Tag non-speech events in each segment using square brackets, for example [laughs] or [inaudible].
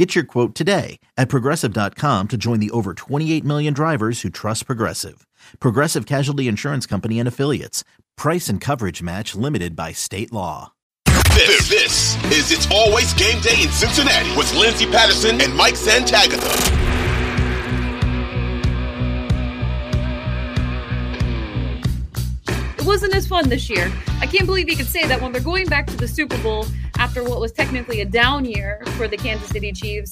Get your quote today at progressive.com to join the over 28 million drivers who trust Progressive. Progressive Casualty Insurance Company and Affiliates. Price and coverage match limited by state law. This, this is It's Always Game Day in Cincinnati with Lindsay Patterson and Mike Santagata. Wasn't as fun this year. I can't believe you could say that when they're going back to the Super Bowl after what was technically a down year for the Kansas City Chiefs.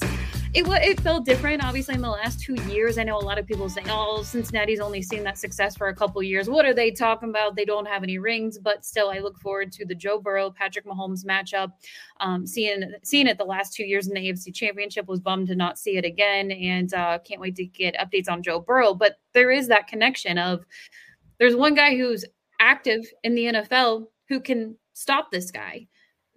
It, it felt different, obviously, in the last two years. I know a lot of people saying, oh, Cincinnati's only seen that success for a couple years. What are they talking about? They don't have any rings, but still, I look forward to the Joe Burrow, Patrick Mahomes matchup. Um, seeing, seeing it the last two years in the AFC Championship was bummed to not see it again, and uh, can't wait to get updates on Joe Burrow. But there is that connection of there's one guy who's active in the NFL who can stop this guy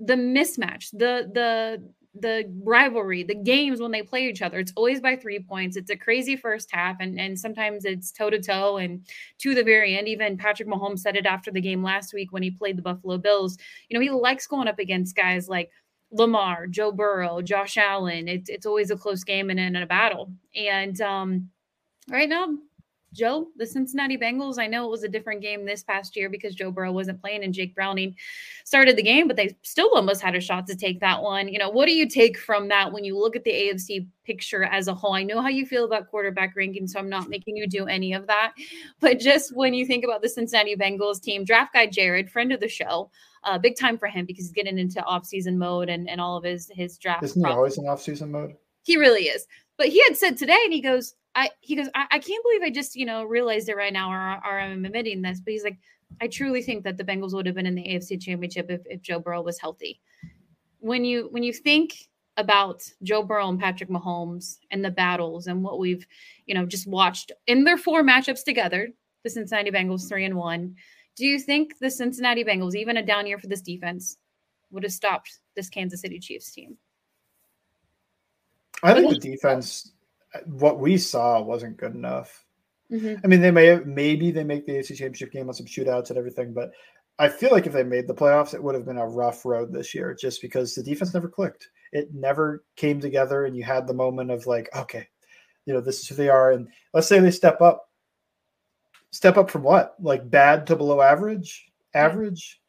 the mismatch, the the the rivalry, the games when they play each other. It's always by three points. It's a crazy first half, and and sometimes it's toe to toe and to the very end. Even Patrick Mahomes said it after the game last week when he played the Buffalo Bills. You know, he likes going up against guys like Lamar, Joe Burrow, Josh Allen. It's it's always a close game and in a battle. And um, right now, Joe, the Cincinnati Bengals, I know it was a different game this past year because Joe Burrow wasn't playing and Jake Browning started the game, but they still almost had a shot to take that one. You know, what do you take from that when you look at the AFC picture as a whole? I know how you feel about quarterback ranking, so I'm not making you do any of that. But just when you think about the Cincinnati Bengals team, draft guy Jared, friend of the show, uh, big time for him because he's getting into off-season mode and, and all of his his draft. Isn't he always in off-season mode? He really is. But he had said today, and he goes, I he goes, I, I, can't believe I just you know realized it right now, or, or I'm admitting this. But he's like, I truly think that the Bengals would have been in the AFC Championship if, if Joe Burrow was healthy. When you when you think about Joe Burrow and Patrick Mahomes and the battles and what we've you know just watched in their four matchups together, the Cincinnati Bengals three and one. Do you think the Cincinnati Bengals, even a down year for this defense, would have stopped this Kansas City Chiefs team? I think the defense what we saw wasn't good enough. Mm-hmm. I mean, they may have, maybe they make the AFC Championship game on some shootouts and everything, but I feel like if they made the playoffs, it would have been a rough road this year, just because the defense never clicked. It never came together, and you had the moment of like, okay, you know, this is who they are, and let's say they step up. Step up from what? Like bad to below average? Average?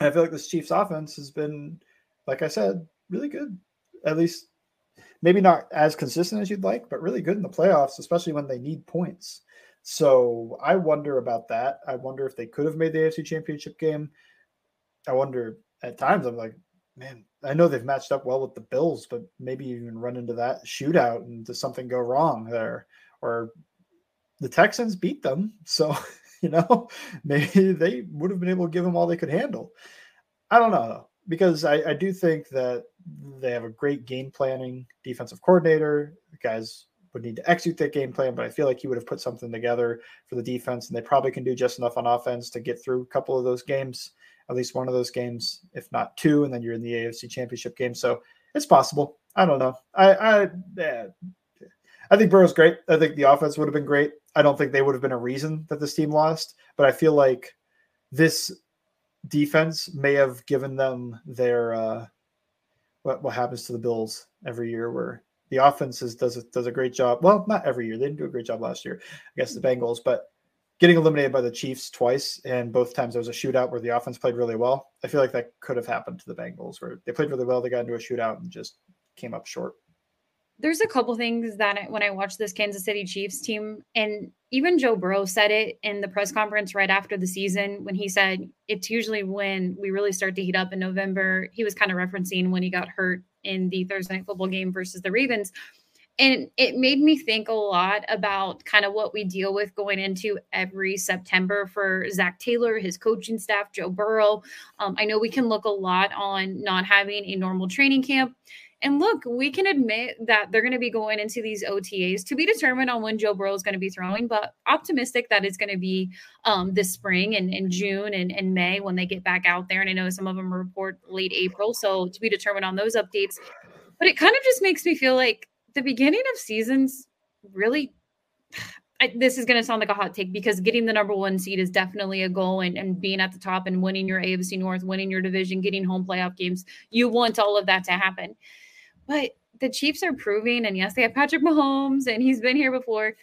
I feel like this Chiefs offense has been, like I said, really good. At least maybe not as consistent as you'd like, but really good in the playoffs, especially when they need points. So I wonder about that. I wonder if they could have made the AFC Championship game. I wonder at times. I'm like, man, I know they've matched up well with the Bills, but maybe even run into that shootout and does something go wrong there? Or the Texans beat them, so [laughs] you know [laughs] maybe they would have been able to give them all they could handle. I don't know because I, I do think that they have a great game planning defensive coordinator. The guys would need to execute that game plan, but I feel like he would have put something together for the defense, and they probably can do just enough on offense to get through a couple of those games, at least one of those games, if not two, and then you're in the AFC Championship game. So it's possible. I don't know. I I yeah. I think Burrow's great. I think the offense would have been great. I don't think they would have been a reason that this team lost, but I feel like this defense may have given them their uh, what what happens to the Bills every year, where the offense is, does a, does a great job. Well, not every year; they didn't do a great job last year against the Bengals, but getting eliminated by the Chiefs twice, and both times there was a shootout where the offense played really well. I feel like that could have happened to the Bengals, where they played really well, they got into a shootout and just came up short there's a couple things that I, when I watched this Kansas City Chiefs team, and even Joe Burrow said it in the press conference right after the season when he said it's usually when we really start to heat up in November. He was kind of referencing when he got hurt in the Thursday night football game versus the Ravens. And it made me think a lot about kind of what we deal with going into every September for Zac Taylor, his coaching staff, Joe Burrow. Um, I know we can look a lot on not having a normal training camp And look, we can admit that they're going to be going into these OTAs to be determined on when Joe Burrow is going to be throwing, but optimistic that it's going to be um, this spring and June and, and May when they get back out there. And I know some of them report late April, so to be determined on those updates. But it kind of just makes me feel like the beginning of seasons really [sighs] I, this is going to sound like a hot take because getting the number one seed is definitely a goal and, and being at the top and winning your AFC North, winning your division, getting home playoff games. You want all of that to happen. But the Chiefs are proving, and yes, they have Patrick Mahomes and he's been here before.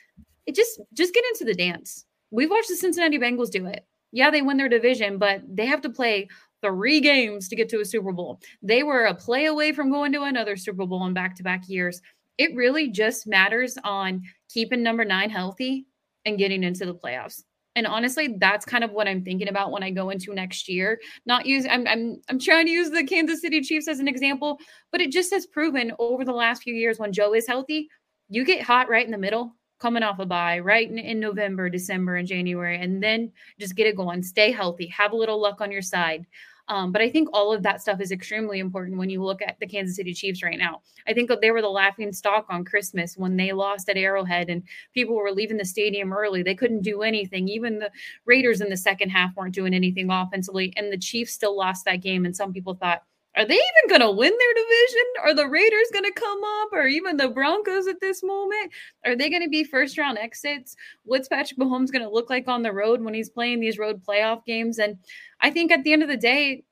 It just just get into the dance. We've watched the Cincinnati Bengals do it. Yeah, they win their division, but they have to play three games to get to a Super Bowl. They were a play away from going to another Super Bowl in back to back years it really just matters on keeping number nine healthy and getting into the playoffs. And honestly, that's kind of what I'm thinking about when I go into next year. Not use I'm I'm I'm trying to use the Kansas City Chiefs as an example, but it just has proven over the last few years when Joe is healthy, you get hot right in the middle, coming off a bye, right in, in November, December, and January, and then just get it going. Stay healthy, have a little luck on your side. Um, but I think all of that stuff is extremely important when you look at the Kansas City Chiefs right now. I think they were the laughing stock on Christmas when they lost at Arrowhead and people were leaving the stadium early. They couldn't do anything. Even the Raiders in the second half weren't doing anything offensively, and the Chiefs still lost that game. And some people thought, are they even going to win their division? Are the Raiders going to come up or even the Broncos at this moment? Are they going to be first round exits? What's Patrick Mahomes going to look like on the road when he's playing these road playoff games? And I think at the end of the day,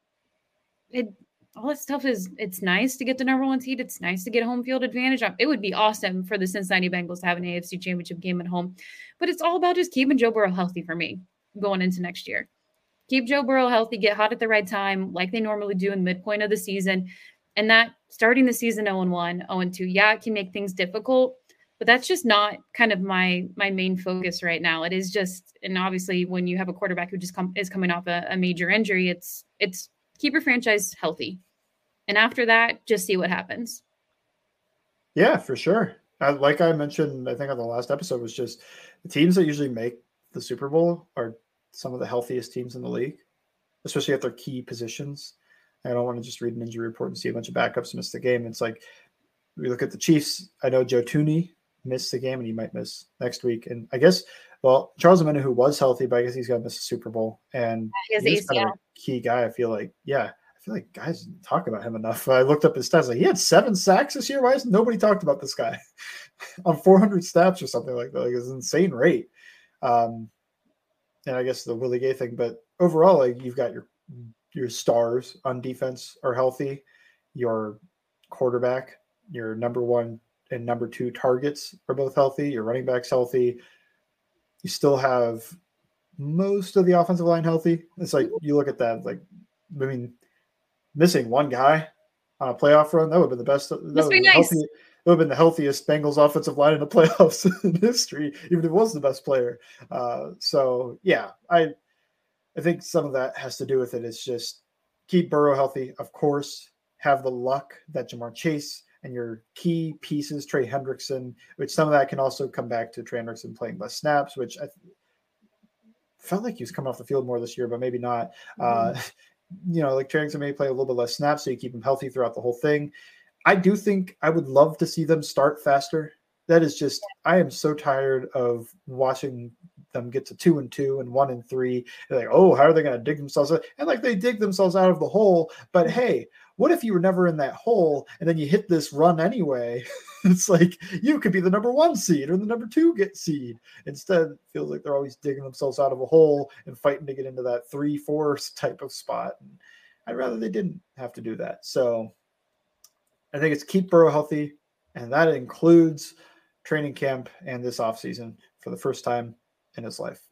it, all that stuff is it's nice to get the number one seed. It's nice to get home field advantage. Um, it would be awesome for the Cincinnati Bengals to have an AFC championship game at home. But it's all about just keeping Joe Burrow healthy for me going into next year keep Joe Burrow healthy, get hot at the right time, like they normally do in midpoint of the season. And that starting the season 0 1, 0 2, yeah, it can make things difficult, but that's just not kind of my my main focus right now. It is just, and obviously when you have a quarterback who just come, is coming off a, a major injury, it's it's keep your franchise healthy. And after that, just see what happens. Yeah, for sure. Uh, like I mentioned, I think on the last episode was just the teams that usually make the Super Bowl are some of the healthiest teams in the league, especially at their key positions. I don't want to just read an injury report and see a bunch of backups miss the game. It's like we look at the Chiefs. I know Joe Thuney missed the game and he might miss next week. And I guess, well, Charles Omenihu who was healthy, but I guess he's going to miss the Super Bowl. And he's kind of a key guy. I feel like, yeah, I feel like guys talk about him enough. I looked up his stats. Like he had seven sacks this year. Why is nobody talked about this guy [laughs] on 400 snaps or something like that? Like it's an insane rate. Um, and I guess the Willie Gay thing. But overall, like you've got your your stars on defense are healthy. Your quarterback, your number one and number two targets are both healthy. Your running backs healthy. You still have most of the offensive line healthy. It's like you look at that, like I mean, missing one guy on a playoff run that would have been the best. That would be nice. Healthy, it would have been the healthiest Bengals offensive line in the [laughs] playoffs in history, even if it was the best player. Uh, so yeah, I I think some of that has to do with it. It's just keep Burrow healthy, of course. Have the luck that Ja'Marr Chase and your key pieces, Trey Hendrickson, which some of that can also come back to Trey Hendrickson playing less snaps, which I felt like he was coming off the field more this year, but maybe not. Mm-hmm. Uh, [laughs] you know, like Trey Hendrickson may play a little bit less snaps, so you keep him healthy throughout the whole thing. I do think I would love to see them start faster. That is just I am so tired of watching them get to two and two and one and three. They're like, oh, how are they going to dig themselves out? And like they dig themselves out of the hole. But mm-hmm. hey, what if you were never in that hole and then you hit this run anyway? [laughs] it's like you could be the number one seed or the number two get seed. Instead, it feels like they're always digging themselves out of a hole and fighting to get into that three, four type of spot. And I'd rather they didn't have to do that. So I think it's keep Burrow healthy, and that includes training camp and this offseason for the first time in his life.